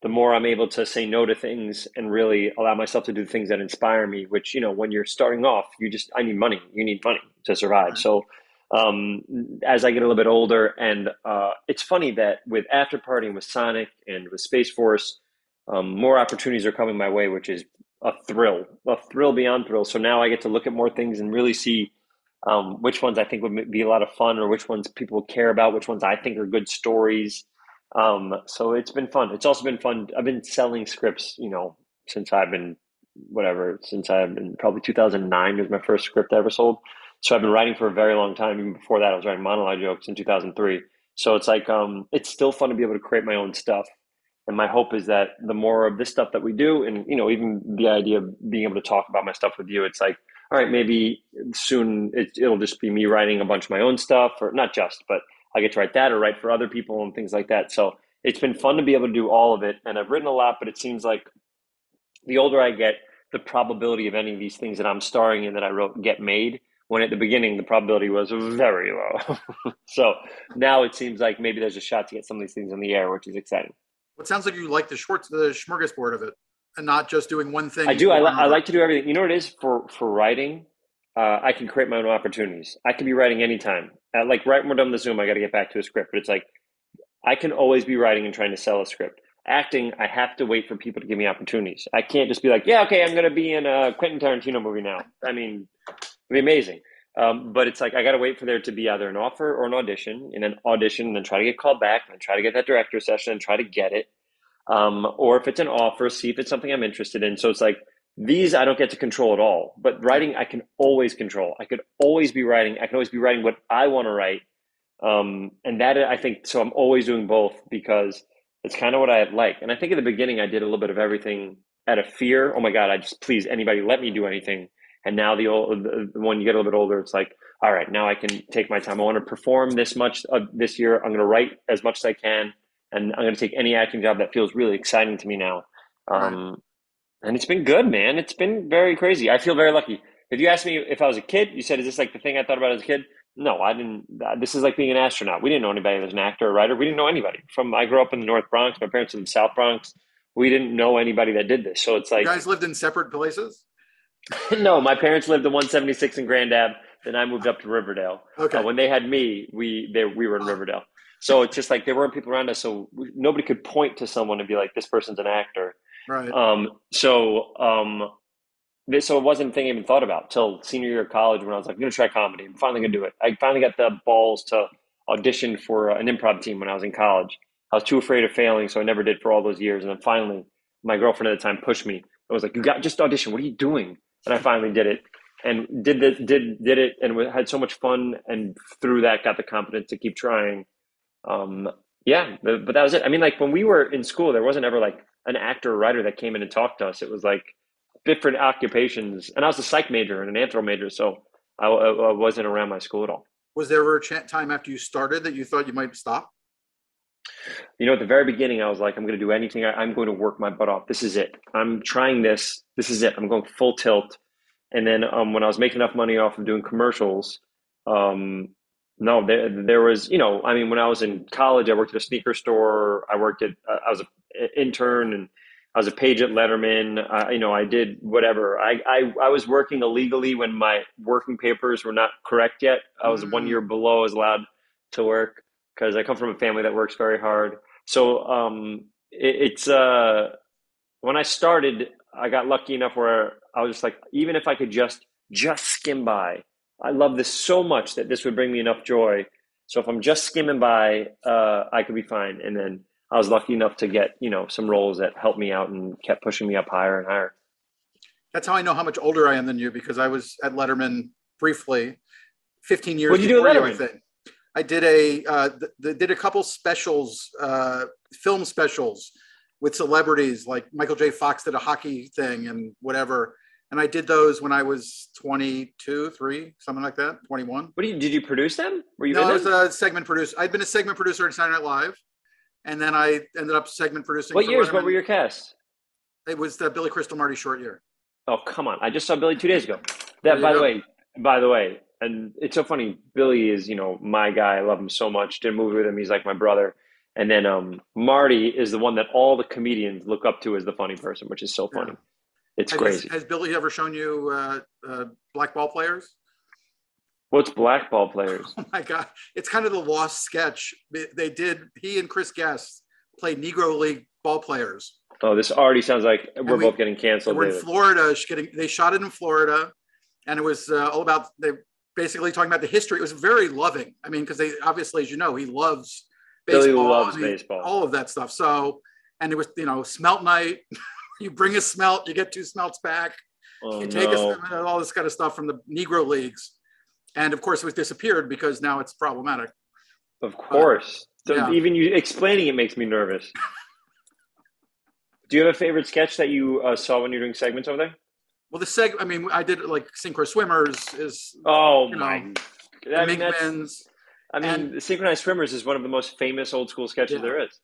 the more I'm able to say no to things and really allow myself to do things that inspire me. Which you know, when you're starting off, you just I need money. You need money to survive. Right. So um, as I get a little bit older, and uh, it's funny that with After Party and with Sonic and with Space Force, um, more opportunities are coming my way, which is a thrill, a thrill beyond thrill. So now I get to look at more things and really see um, which ones I think would be a lot of fun, or which ones people care about, which ones I think are good stories. Um, so it's been fun. It's also been fun. I've been selling scripts, you know, since I've been whatever, since I've been probably 2009 was my first script I ever sold. So I've been writing for a very long time. Even before that, I was writing monologue jokes in 2003. So it's like um, it's still fun to be able to create my own stuff. And my hope is that the more of this stuff that we do, and you know, even the idea of being able to talk about my stuff with you, it's like, all right, maybe soon it, it'll just be me writing a bunch of my own stuff, or not just, but I get to write that or write for other people and things like that. So it's been fun to be able to do all of it. And I've written a lot, but it seems like the older I get, the probability of any of these things that I'm starring in that I wrote get made. When at the beginning the probability was very low. *laughs* so now it seems like maybe there's a shot to get some of these things in the air, which is exciting. It sounds like you like the Schwartz, the smorgasbord of it, and not just doing one thing. I do. I, li- I like to do everything. You know what it is for for writing? Uh, I can create my own opportunities. I can be writing anytime. Like right when we're done with the Zoom, I got to get back to a script. But it's like I can always be writing and trying to sell a script. Acting, I have to wait for people to give me opportunities. I can't just be like, yeah, okay, I'm going to be in a Quentin Tarantino movie now. I mean, it'd be amazing. Um, but it's like I got to wait for there to be either an offer or an audition, and then audition, and then try to get called back, and then try to get that director session, and try to get it. Um, or if it's an offer, see if it's something I'm interested in. So it's like these I don't get to control at all. But writing, I can always control. I could always be writing. I can always be writing what I want to write. Um, and that I think so. I'm always doing both because it's kind of what I like. And I think at the beginning I did a little bit of everything out of fear. Oh my God, I just please anybody let me do anything. And now the old the, when you get a little bit older, it's like, all right, now I can take my time. I want to perform this much uh, this year. I'm going to write as much as I can, and I'm going to take any acting job that feels really exciting to me now. Um. And it's been good, man. It's been very crazy. I feel very lucky. If you asked me if I was a kid, you said, "Is this like the thing I thought about as a kid?" No, I didn't. This is like being an astronaut. We didn't know anybody that was an actor or writer. We didn't know anybody. From I grew up in the North Bronx. My parents in the South Bronx. We didn't know anybody that did this. So it's like you guys lived in separate places. *laughs* no, my parents lived in 176 in Grand Ave. Then I moved up to Riverdale. Okay. Uh, when they had me, we they we were in Riverdale. So it's just like there weren't people around us, so we, nobody could point to someone and be like, "This person's an actor." Right. Um. So um, this, so it wasn't a thing I even thought about till senior year of college when I was like, I'm to try comedy. I'm finally to do it. I finally got the balls to audition for an improv team when I was in college. I was too afraid of failing, so I never did for all those years. And then finally, my girlfriend at the time pushed me. I was like, "You got just audition. What are you doing?" And I finally did it, and did the, did did it, and had so much fun. And through that, got the confidence to keep trying. Um, yeah, but, but that was it. I mean, like when we were in school, there wasn't ever like an actor or writer that came in and talked to us. It was like different occupations, and I was a psych major and an anthro major, so I, I wasn't around my school at all. Was there ever a time after you started that you thought you might stop? You know, at the very beginning, I was like, I'm going to do anything. I, am going to work my butt off. This is it. I'm trying this. This is it. I'm going full tilt. And then um, when I was making enough money off of doing commercials, um, no, there, there was, you know, I mean, when I was in college, I worked at a sneaker store. I worked at, uh, I was an intern and I was a page at Letterman. Uh, you know, I did whatever. I, I, I was working illegally when my working papers were not correct yet. I was mm. one year below I was allowed to work because I come from a family that works very hard. So um, it, it's uh, when I started, I got lucky enough where I was just like, even if I could just just skim by, I love this so much that this would bring me enough joy. So if I'm just skimming by, uh, I could be fine. And then I was lucky enough to get you know some roles that helped me out and kept pushing me up higher and higher. That's how I know how much older I am than you because I was at Letterman briefly, 15 years. What did you do at Letterman? You, I, I did a uh, did a couple specials, uh, film specials with celebrities like Michael J. Fox did a hockey thing and whatever. And I did those when I was 22, three, something like that, 21. What do you, did you produce them? Were you no, I was a segment producer. I'd been a segment producer at Saturday Night Live and then I ended up segment producing. What years? Letterman. What were your casts? It was the Billy Crystal Marty Short year. Oh come on! I just saw Billy two days ago. That by go. the way, by the way, and it's so funny. Billy is you know my guy. I love him so much. Did a movie with him. He's like my brother. And then um, Marty is the one that all the comedians look up to as the funny person, which is so funny. Yeah. It's has, crazy. Has Billy ever shown you uh, uh, black ball players? What's blackball players? *laughs* Oh my god, it's kind of the lost sketch. They did. He and Chris Guest played Negro League ball players. Oh, this already sounds like we're we, both getting canceled. We're in Florida. Getting, they shot it in Florida, and it was uh, all about they basically talking about the history. It was very loving. I mean, because they obviously, as you know, he loves baseball. Billy loves baseball. All of that stuff. So, and it was you know smelt night. *laughs* you bring a smelt, you get two smelts back. Oh, you take no. a, all this kind of stuff from the Negro leagues and of course it was disappeared because now it's problematic. Of course. Uh, so yeah. even you explaining it makes me nervous. Do you have a favorite sketch that you uh, saw when you're doing segments over there? Well, the seg, I mean, I did like Synchro Swimmers is. Oh my! Know, I mean, I mean, Synchronized Swimmers is one of the most famous old school sketches yeah. there is.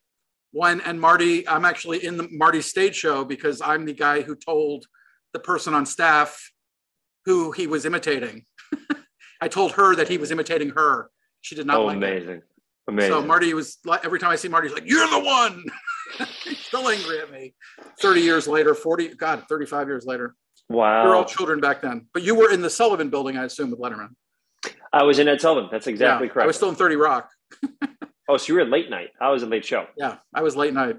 One and Marty, I'm actually in the Marty stage show because I'm the guy who told the person on staff who he was imitating. *laughs* I told her that he was imitating her. She did not oh, like amazing. It. Amazing. So Marty was every time I see Marty, he's like, "You're the one." *laughs* he's still angry at me. Thirty years later, forty, God, thirty-five years later. Wow. We were all children back then. But you were in the Sullivan Building, I assume, with Letterman. I was in Ed Sullivan. That's exactly yeah, correct. I was still in Thirty Rock. *laughs* oh, so you were late night. I was a late show. Yeah, I was late night.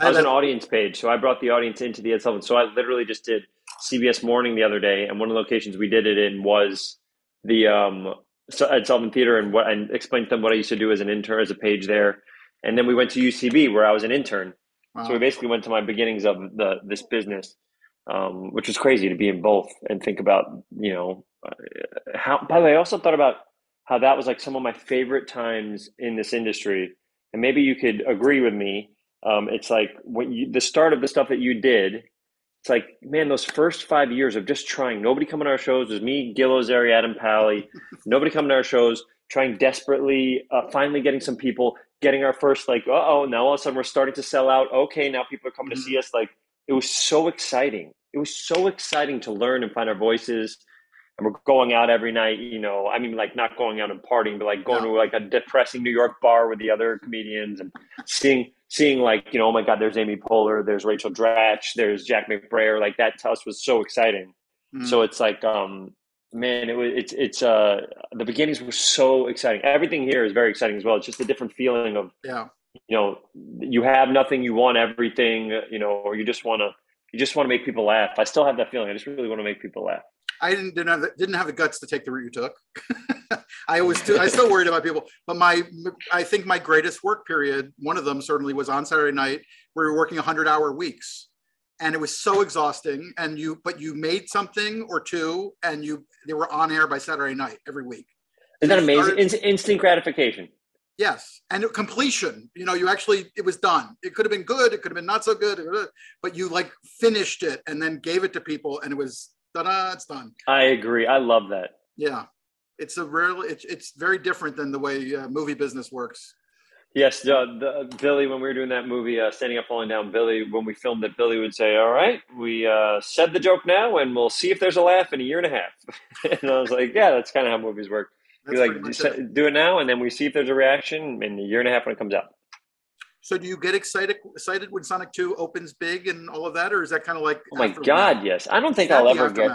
I was an audience page, so I brought the audience into the Ed Sullivan. So I literally just did CBS Morning the other day, and one of the locations we did it in was the um, Ed Sullivan Theater and what and explained to them what I used to do as an intern as a page there, and then we went to UCB where I was an intern. Wow. So we basically went to my beginnings of the this business, um, which was crazy to be in both and think about you know uh, how. By the way, I also thought about how that was like some of my favorite times in this industry, and maybe you could agree with me. Um, it's like when you the start of the stuff that you did it's like, man, those first five years of just trying, nobody coming to our shows. It was me, Gil Ozeri, Adam Pally, *laughs* nobody coming to our shows, trying desperately, uh, finally getting some people, getting our first, like, oh, now all of a sudden we're starting to sell out. Okay, now people are coming mm-hmm. to see us. Like, it was so exciting. It was so exciting to learn and find our voices. And we're going out every night, you know. I mean, like not going out and partying, but like going to like a depressing New York bar with the other comedians and seeing seeing like you know, oh my God, there's Amy Poehler, there's Rachel Dratch, there's Jack McBrayer. Like that to us was so exciting. Mm-hmm. So it's like, um, man, it was it's it's uh the beginnings were so exciting. Everything here is very exciting as well. It's just a different feeling of yeah, you know, you have nothing, you want everything, you know, or you just want to you just want to make people laugh. I still have that feeling. I just really want to make people laugh. I didn't didn't have the, didn't have the guts to take the route you took. *laughs* I was too, I still worried about people, but my I think my greatest work period, one of them certainly was on Saturday night. We were working 100 hour weeks, and it was so exhausting. And you but you made something or two, and you they were on air by Saturday night every week. Isn't that amazing? Started, instant gratification. Yes, and completion. You know, you actually it was done. It could have been good. It could have been not so good, but you like finished it and then gave it to people, and it was ta-da, it's done. I agree. I love that. Yeah, it's a rarely. It's it's very different than the way uh, movie business works. Yes, uh, the, Billy. When we were doing that movie, uh, standing up, falling down, Billy. When we filmed it, Billy would say, "All right, we uh, said the joke now, and we'll see if there's a laugh in a year and a half." *laughs* and I was like, "Yeah, that's kind of how movies work." we like it. do it now, and then we see if there's a reaction in a year and a half when it comes out. So do you get excited excited when Sonic Two opens big and all of that, or is that kind of like? Oh my God, yes! I don't think I'll ever get.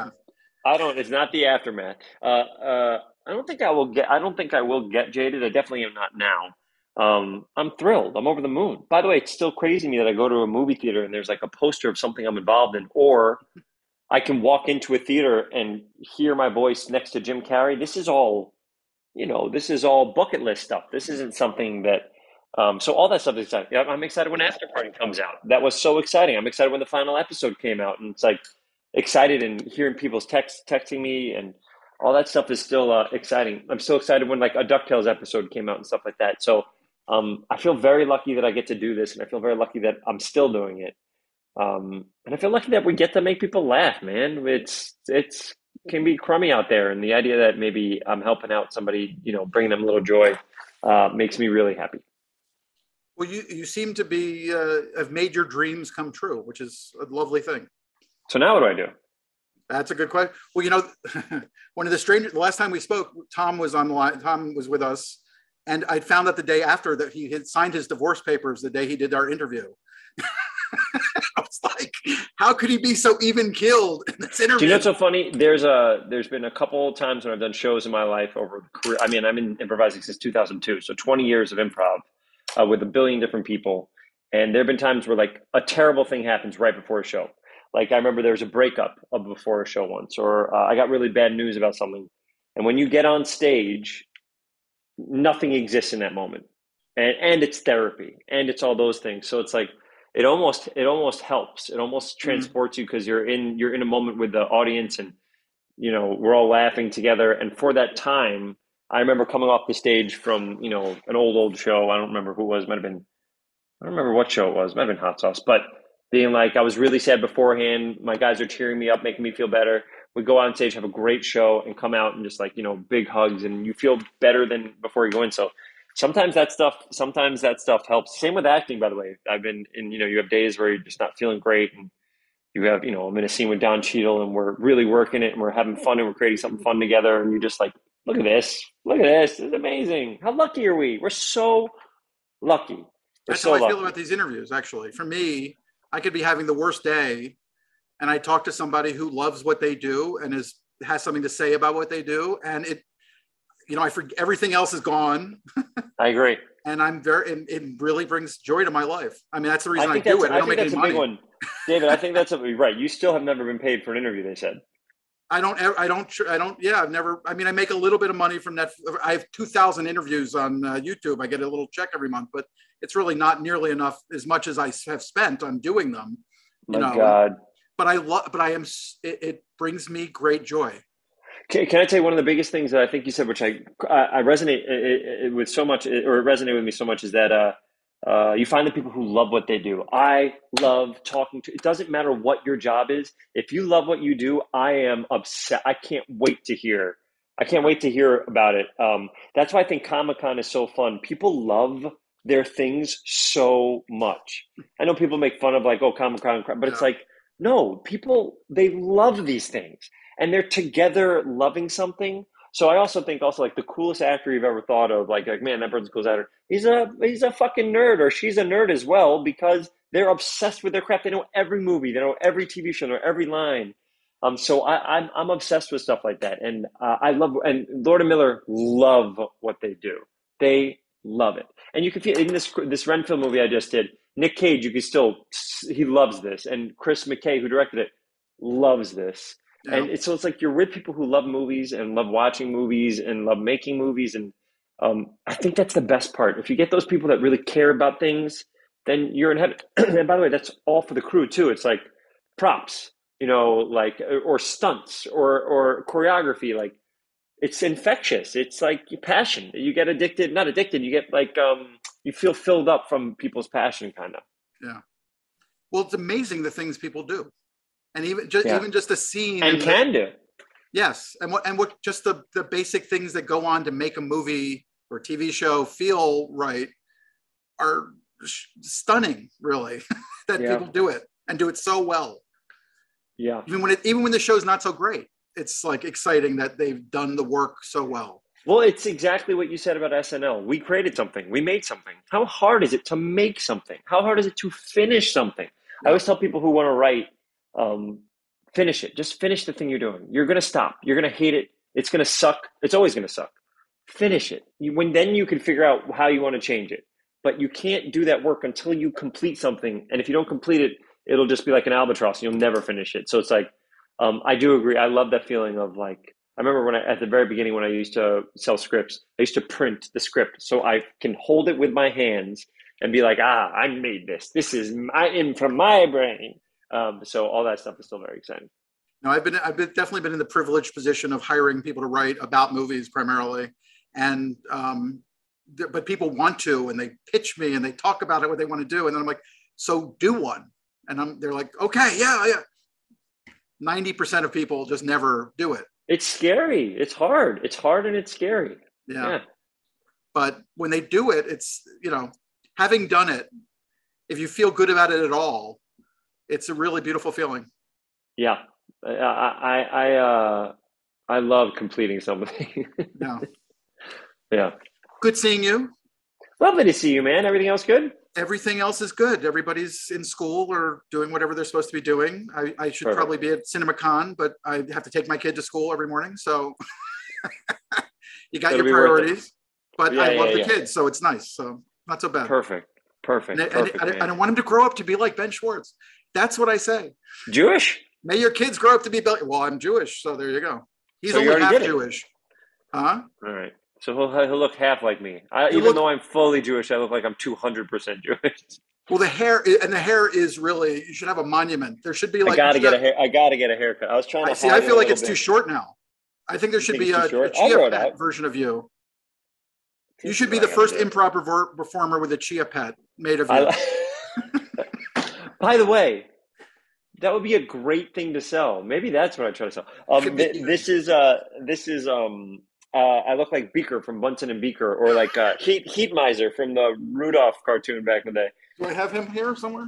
I don't. It's not the aftermath. Uh, uh, I don't think I will get. I don't think I will get jaded. I definitely am not now. Um, I'm thrilled. I'm over the moon. By the way, it's still crazy to me that I go to a movie theater and there's like a poster of something I'm involved in, or I can walk into a theater and hear my voice next to Jim Carrey. This is all, you know, this is all bucket list stuff. This isn't something that um, so all that stuff is exciting. I'm excited when Afterparty comes out. That was so exciting. I'm excited when the final episode came out, and it's like excited and hearing people's text texting me and all that stuff is still uh, exciting. I'm so excited when like a Ducktales episode came out and stuff like that. So um, I feel very lucky that I get to do this, and I feel very lucky that I'm still doing it. Um, and I feel lucky that we get to make people laugh, man. It's it's can be crummy out there, and the idea that maybe I'm helping out somebody, you know, bringing them a little joy, uh, makes me really happy. Well, you you seem to be uh, have made your dreams come true, which is a lovely thing. So now what do I do? That's a good question. Well, you know, *laughs* one of the strange. The last time we spoke, Tom was on line. Tom was with us, and I found out the day after that he had signed his divorce papers the day he did our interview. *laughs* I was like, how could he be so even killed in this interview? Do you know what's so funny? There's a there's been a couple times when I've done shows in my life over the career. I mean, I'm in improvising since 2002, so 20 years of improv uh, with a billion different people. And there have been times where like a terrible thing happens right before a show. Like I remember there was a breakup of before a show once, or uh, I got really bad news about something. And when you get on stage, nothing exists in that moment, and and it's therapy, and it's all those things. So it's like it almost it almost helps. It almost mm-hmm. transports mm-hmm. you because you're in you're in a moment with the audience, and you know we're all laughing together. And for that time, I remember coming off the stage from you know an old old show. I don't remember who it was. Might have been I don't remember what show it was. Might have been Hot Sauce, but being like I was really sad beforehand. My guys are cheering me up, making me feel better. We go on stage, have a great show, and come out and just like you know big hugs, and you feel better than before you go in. So sometimes that stuff sometimes that stuff helps. Same with acting, by the way. I've been in you know you have days where you're just not feeling great and you have, you know, I'm in a scene with Don Cheadle and we're really working it and we're having fun and we're creating something fun together. And you just like, look at this. Look at this. It's amazing. How lucky are we? We're so lucky. We're That's so how I lucky. feel about these interviews, actually. For me, I could be having the worst day and I talk to somebody who loves what they do and is has something to say about what they do. And it, you know, I forget everything else is gone. *laughs* I agree. And I'm very, it, it, really brings joy to my life. I mean, that's the reason I, I do it. I, I don't make any money. David, I think that's a, right. You still have never been paid for an interview. They said. I don't. I don't. I don't. Yeah, I've never. I mean, I make a little bit of money from that. I have two thousand interviews on uh, YouTube. I get a little check every month, but it's really not nearly enough as much as I have spent on doing them. You My know? God. But I love. But I am. It, it, brings me great joy. Can, can I tell you one of the biggest things that I think you said, which I I resonate it, it, with so much, or it resonated with me so much, is that uh, Uh, you find the people who love what they do. I love talking to. It doesn't matter what your job is. If you love what you do, I am upset. I can't wait to hear. I can't wait to hear about it. Um, that's why I think Comic Con is so fun. People love their things so much. I know people make fun of like, oh, Comic Con, but it's like, no, people they love these things, and they're together loving something so I also think also like the coolest actor you've ever thought of, like like man, that person's cool actor. He's a he's a fucking nerd, or she's a nerd as well because they're obsessed with their craft. They know every movie, they know every TV show, they know every line. Um, so I, I'm I'm obsessed with stuff like that, and uh, I love and Lord and Miller love what they do. They love it, and you can feel in this this Renfield movie I just did. Nic Cage, you can still he loves this, and Chris McKay, who directed it, loves this. Yeah. And it's, so it's like you're with people who love movies and love watching movies and love making movies. And um, I think that's the best part. If you get those people that really care about things, then you're in heaven. *clears throat* and by the way, that's all for the crew too. It's like props, you know, like or stunts or or choreography. Like it's infectious. It's like passion. You get addicted, not addicted. You get like um, you feel filled up from people's passion, kind of. Yeah. Well, it's amazing the things people do and even just yeah. even just a scene and, and can the, do. Yes, and what and what just the the basic things that go on to make a movie or TV show feel right are stunning, really. *laughs* that yeah. people do it and do it so well. Yeah. Even when it even when the show's not so great, it's like exciting that they've done the work so well. Well, it's exactly what you said about SNL. We created something. We made something. How hard is it to make something? How hard is it to finish something? Yeah. I always tell people who want to write um, finish it. Just finish the thing you're doing. You're gonna stop. You're gonna hate it. It's gonna suck. It's always gonna suck. Finish it. You, when then you can figure out how you want to change it. But you can't do that work until you complete something. And if you don't complete it, it'll just be like an albatross. You'll never finish it. So it's like um, I do agree. I love that feeling of like I remember when I at the very beginning when I used to sell scripts, I used to print the script so I can hold it with my hands and be like, ah, I made this. This is my in from my brain. Um, so all that stuff is still very exciting. No, I've been I've been, definitely been in the privileged position of hiring people to write about movies primarily, and um, th- but people want to and they pitch me and they talk about it what they want to do, and then I'm like, so do one, and I'm they're like, okay, yeah, yeah. Ninety percent of people just never do it. It's scary. It's hard. It's hard and it's scary. Yeah. yeah. But when they do it, it's you know, having done it, if you feel good about it at all, it's a really beautiful feeling. Yeah, I I I, uh, I love completing something. *laughs* yeah, yeah. Good seeing you. Lovely to see you, man. Everything else good? Everything else is good. Everybody's in school or doing whatever they're supposed to be doing. I, I should Perfect. probably be at CinemaCon, but I have to take my kid to school every morning. So *laughs* you got It'll your priorities. But yeah, I love yeah, the kids, so it's nice. So not so bad. Perfect. Perfect. And, Perfect and I, I, don't want him to grow up to be like Ben Schwartz. That's what I say. Jewish? May your kids grow up to be Well, I'm Jewish, so there you go. He's so only half Jewish. Huh? All right. So he'll, he'll look half like me. I, even look, though I'm fully Jewish, I look like I'm 200% Jewish. Well, the hair and the hair is really. You should have a monument. There should be like. I gotta get have, a hair. I gotta get a haircut. I was trying to. I see. I feel like it's bit. too short now. I think there should be a, a chia pet version of you. You should be the first improper performer with a chia pet made of you. By the way, that would be a great thing to sell. Maybe that's what I try to sell. Um, th- this is uh, this is um, uh, I look like Beaker from Bunsen and Beaker, or like uh, Heat Heat Miser from the Rudolph cartoon back in the day. Do I have him here somewhere?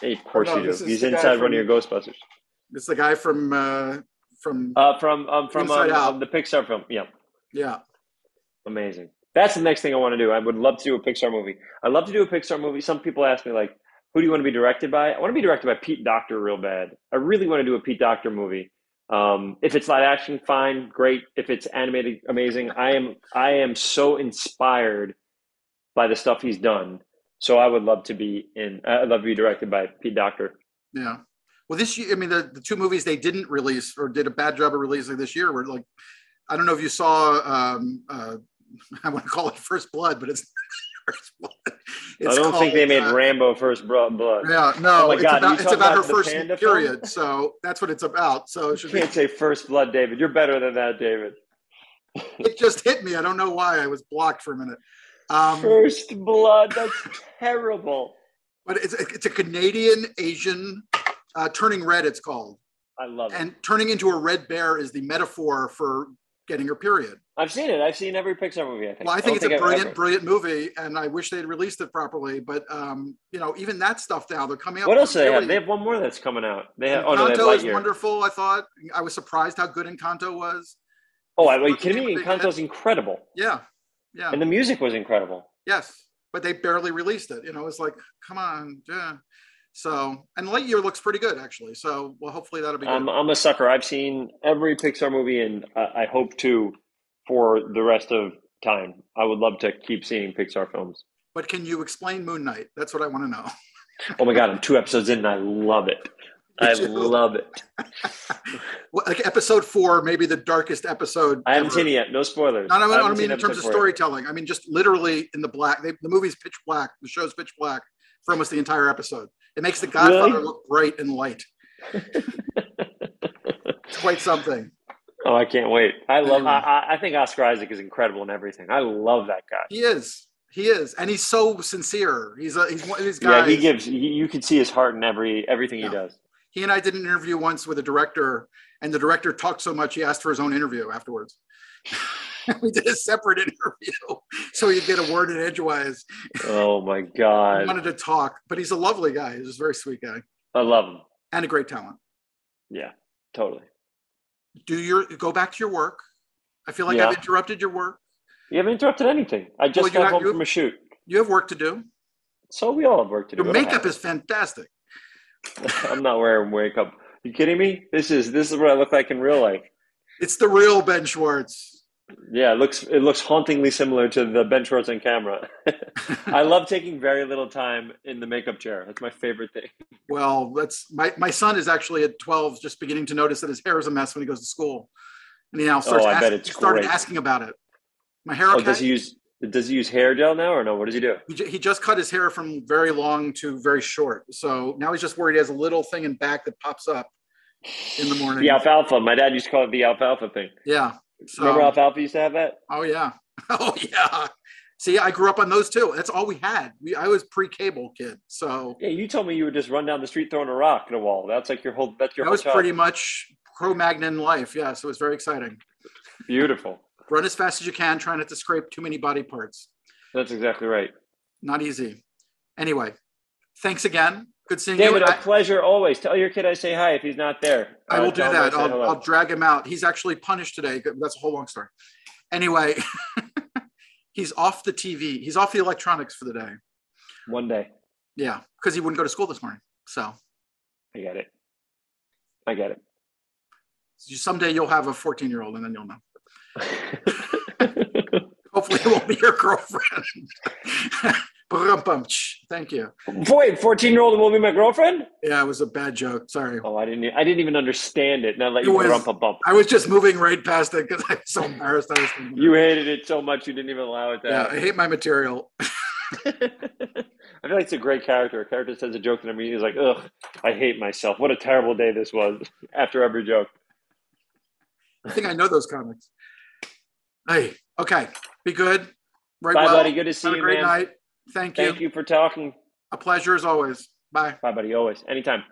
Hey, of course no, you do. He's inside from, one of your Ghostbusters. It's the guy from uh, from uh, from um, from um, um, the Pixar film. Yeah, yeah, amazing. That's the next thing I want to do. I would love to do a Pixar movie. I love to do a Pixar movie. Some people ask me like, who do you want to be directed by? I want to be directed by Pete Docter real bad. I really want to do a Pete Docter movie. Um, if it's live action, fine, great. If it's animated, amazing. I am I am so inspired by the stuff he's done. So I would love to be in. I'd love to be directed by Pete Docter. Yeah. Well, this year, I mean, the, the two movies they didn't release or did a bad job of releasing this year were like, I don't know if you saw. Um, uh, *laughs* I want to call it First Blood, but it's *laughs* First Blood. I don't called, think they made uh, Rambo First Blood. Yeah, no, oh it's, God, about, it's about, her first period. Film? So that's what it's about. So it you can't be, say First Blood, David. You're better than that, David. it just hit me. I don't know why. I was blocked for a minute. Um, First Blood. That's terrible. but it's it's a Canadian Asian uh, turning red. It's called, I love it. and turning into a red bear is the metaphor for getting her period. I've seen it. I've seen every Pixar movie. I think. Well, I think don't it's a I've brilliant, ever- brilliant movie, and I wish they'd released it properly. But um, you know, even that stuff now they're coming out. What else do they have? They have one more that's coming out. They have. Oh no, Encanto is wonderful. I thought I was surprised how good Encanto was. Oh, are you kidding me? Encanto's incredible, Yeah, yeah, and the music was incredible. yes. But they barely released it. You know, it's like, come on, yeah. So, and Lightyear looks pretty good actually. So, well, hopefully that'll be good. I'm, I'm a sucker. I've seen every Pixar movie, and I, I hope to for the rest of time. I would love to keep seeing Pixar films. but can you explain Moon Knight? That's what I want to know. Oh my god, I'm two episodes in, and I love it. I love it. *laughs* Like episode four, maybe the darkest episode. I haven't ever. seen it yet. No spoilers. No, no, no, I don't mean in terms of episode four yet. storytelling. I mean just literally in the black. They, the movie's pitch black. The show's pitch black for almost the entire episode. It makes the Godfather Really? look bright and light. It's quite something. Oh, I can't wait. I love. Anyway. I, I- think Oscar Isaac is incredible in everything. I love that guy. He is. He is, and he's so sincere. He's a, he's one of these guys. Yeah, he gives. You can see his heart in every everything Yeah. he does. he and I did an interview once with a director, and the director talked so much he asked for his own interview afterwards. *laughs* *laughs* we did a separate interview *laughs* so he'd get a word in edgewise. Oh my He god, wanted to talk, but he's a lovely guy. He's a very sweet guy I love him. and a great talent. Yeah, totally. Do your go back to your work. I feel like Yeah. I've interrupted your work. You haven't interrupted anything. I just Well, got have- home from a shoot, You have work to do. so we all have work to do. Your makeup is fantastic. *laughs* I'm not wearing makeup. You kidding me? This is this is what I look like in real life. It's the real Ben Schwartz. Yeah, it looks it looks hauntingly similar to the Ben Schwartz on camera. *laughs* I love taking very little time in the makeup chair. That's my favorite thing. Well, that's my, my son is actually at 12, just beginning to notice that his hair is a mess when he goes to school. And he now oh, starts Oh, I bet it's started great. asking about it. My hair Oh, does he use does he use hair gel now or no? What does he do? he, he just cut his hair from very long to very short. So now he's just worried he has a little thing in back that pops up in the morning. The alfalfa. My dad used to call it the alfalfa thing. Yeah. So, Remember alfalfa used to have that? oh yeah. *laughs* Oh yeah. See, I grew up on those too. That's all we had. We, I was pre-cable kid. So Yeah, you told me you would just run down the street throwing a rock at a wall. That's like your whole. That's your that whole was childhood. pretty much Cro-Magnon life. Yeah. So it was very exciting. beautiful. Run as fast as you can, try not to scrape too many body parts. That's exactly right. Not easy. Anyway, thanks again. Good seeing you. David, you. a I, pleasure always. Tell your kid I say hi if he's not there. I Uh, will do him I that. I'll. I'll drag him out. He's actually punished today. That's a whole long story. Anyway, *laughs* he's off the TV. He's off the electronics for the day. One day. Yeah, because he wouldn't go to school this morning. So I get it. I get it. someday you'll have a 14 year old and then you'll know. *laughs* *laughs* Hopefully it won't be your girlfriend. Thank you. Boy, fourteen-year-old will be my girlfriend. Yeah, it was a bad joke. Sorry. Oh, I didn't. I didn't even understand it. Now let you rump a bump. I was just moving right past it because I was so embarrassed. I was You hated it so much you didn't even allow it to yeah, I hate my material. *laughs* I feel like it's a great character. A character says a joke and I'm he's like, ugh, I hate myself. What a terrible day this was *laughs* after every joke. I think I know those comics. Hey, okay. Be good. Right Bye, well. buddy. Good to see you. Have a great man. night. Thank you. Thank you for talking. A pleasure as always. Bye. Bye, buddy. Always. Anytime.